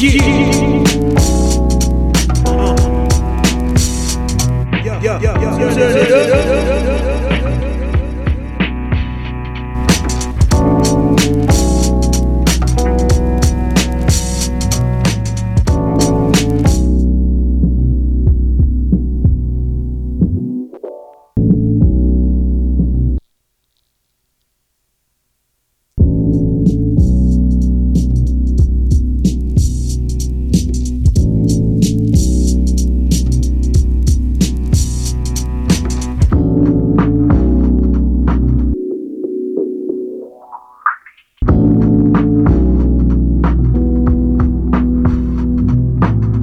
Yeah. yeah. Uh. yeah, yeah